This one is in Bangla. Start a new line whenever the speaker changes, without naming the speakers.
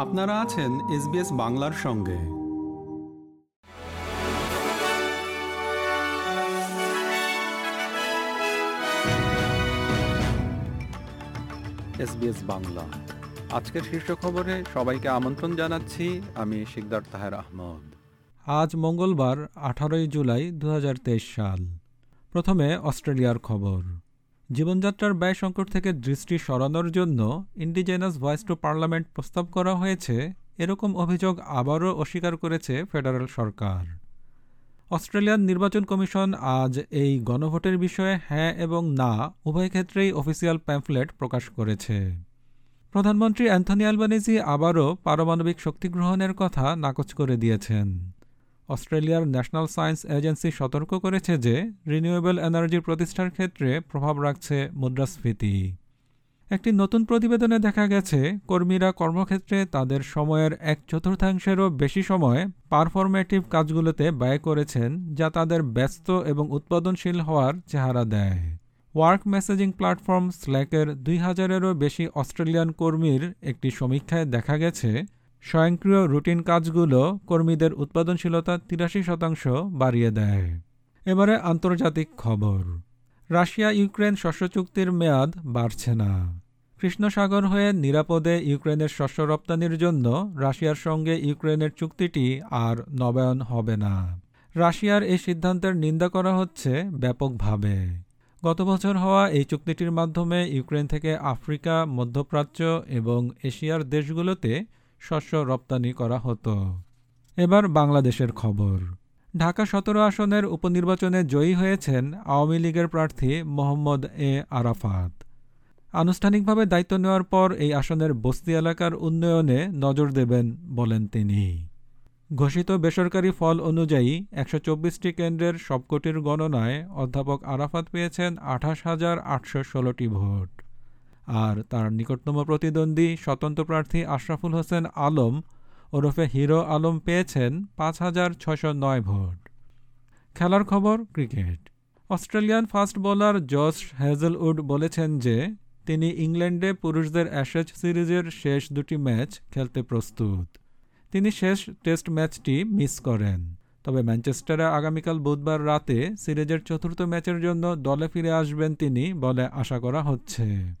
আপনারা আছেন এসবিএস বাংলার সঙ্গে। এসবিএস বাংলা। আজকের শীর্ষ খবরে সবাইকে আমন্ত্রণ জানাচ্ছি আমি শিকদার তাহের আহমদ।
আজ মঙ্গলবার আঠারোই জুলাই দু হাজার তেইশ সাল। প্রথমে অস্ট্রেলিয়ার খবর। জীবনযাত্রার ব্যয় সংকট থেকে দৃষ্টি সরানোর জন্য ইন্ডিজেনাস ভয়েস টু পার্লামেন্ট প্রস্তাব করা হয়েছে। এরকম অভিযোগ আবারও অস্বীকার করেছে ফেডারেল সরকার। অস্ট্রেলিয়ান নির্বাচন কমিশন আজ এই গণভোটের বিষয়ে হ্যাঁ এবং না উভয় ক্ষেত্রেই অফিসিয়াল প্যাম্ফলেট প্রকাশ করেছে। প্রধানমন্ত্রী অ্যান্থনি অ্যালবানিজি আবারও পারমাণবিক শক্তি গ্রহণের কথা নাকচ করে দিয়েছেন। অস্ট্রেলিয়ার ন্যাশনাল সায়েন্স এজেন্সি সতর্ক করেছে যে রিনিউয়েবল এনার্জি প্রতিষ্ঠার ক্ষেত্রে প্রভাব রাখছে মুদ্রাস্ফীতি। একটি নতুন প্রতিবেদনে দেখা গেছে, কর্মীরা কর্মক্ষেত্রে তাদের সময়ের এক চতুর্থাংশেরও বেশি সময় পারফরমেটিভ কাজগুলোতে ব্যয় করেছেন, যা তাদের ব্যস্ত এবং উৎপাদনশীল হওয়ার চেহারা দেয়। ওয়ার্ক মেসেজিং প্ল্যাটফর্ম স্ল্যাকের দুই হাজারেরও বেশি অস্ট্রেলিয়ান কর্মীর একটি সমীক্ষায় দেখা গেছে স্বয়ংক্রিয় রুটিন কাজগুলো কর্মীদের উৎপাদনশীলতা তিরাশি শতাংশ বাড়িয়ে দেয়। এবারে আন্তর্জাতিক খবর। রাশিয়া ইউক্রেন শস্য চুক্তির মেয়াদ বাড়ছে না। কৃষ্ণসাগর হয়ে নিরাপদে ইউক্রেনের শস্য রপ্তানির জন্য রাশিয়ার সঙ্গে ইউক্রেনের চুক্তিটি আর নবায়ন হবে না। রাশিয়ার এই সিদ্ধান্তের নিন্দা করা হচ্ছে ব্যাপকভাবে। গত বছর হওয়া এই চুক্তিটির মাধ্যমে ইউক্রেন থেকে আফ্রিকা, মধ্যপ্রাচ্য এবং এশিয়ার দেশগুলোতে শস্য রপ্তানি করা হতো। এবার বাংলাদেশের খবর। ঢাকা সতেরো আসনের উপনির্বাচনে জয়ী হয়েছেন আওয়ামী লীগের প্রার্থী মোহাম্মদ এ আরাফাত। আনুষ্ঠানিকভাবে দায়িত্ব নেওয়ার পর এই আসনের বস্তি এলাকার উন্নয়নে নজর দেবেন বলেন তিনি। ঘোষিত বেসরকারি ফল অনুযায়ী একশো চব্বিশটি কেন্দ্রের সবকটির গণনায় অধ্যাপক আরাফাত পেয়েছেন আঠাশ হাজার আটশো ষোলোটি ভোট। আর তার নিকটতম প্রতিদ্বন্দ্বী স্বতন্ত্র প্রার্থী আশরাফুল হোসেন আলম ওরফে হিরো আলম পেয়েছেন পাঁচ হাজার ছশো নয় ভোট। খেলার খবর, cricket. Australian fast bowler Josh Hazlewood বলেছেন যে, তিনি ইংল্যান্ডে পুরুষদের অ্যাশেজ সিরিজের শেষ দুটি ম্যাচ খেলতে প্রস্তুত। তিনি শেষ টেস্ট ম্যাচটি মিস করেন। তবে ম্যানচেস্টারে আগামীকাল বুধবার রাতে সিরিজের চতুর্থ ম্যাচের জন্য দলে ফিরে আসবেন তিনি বলে আশা করা হচ্ছে।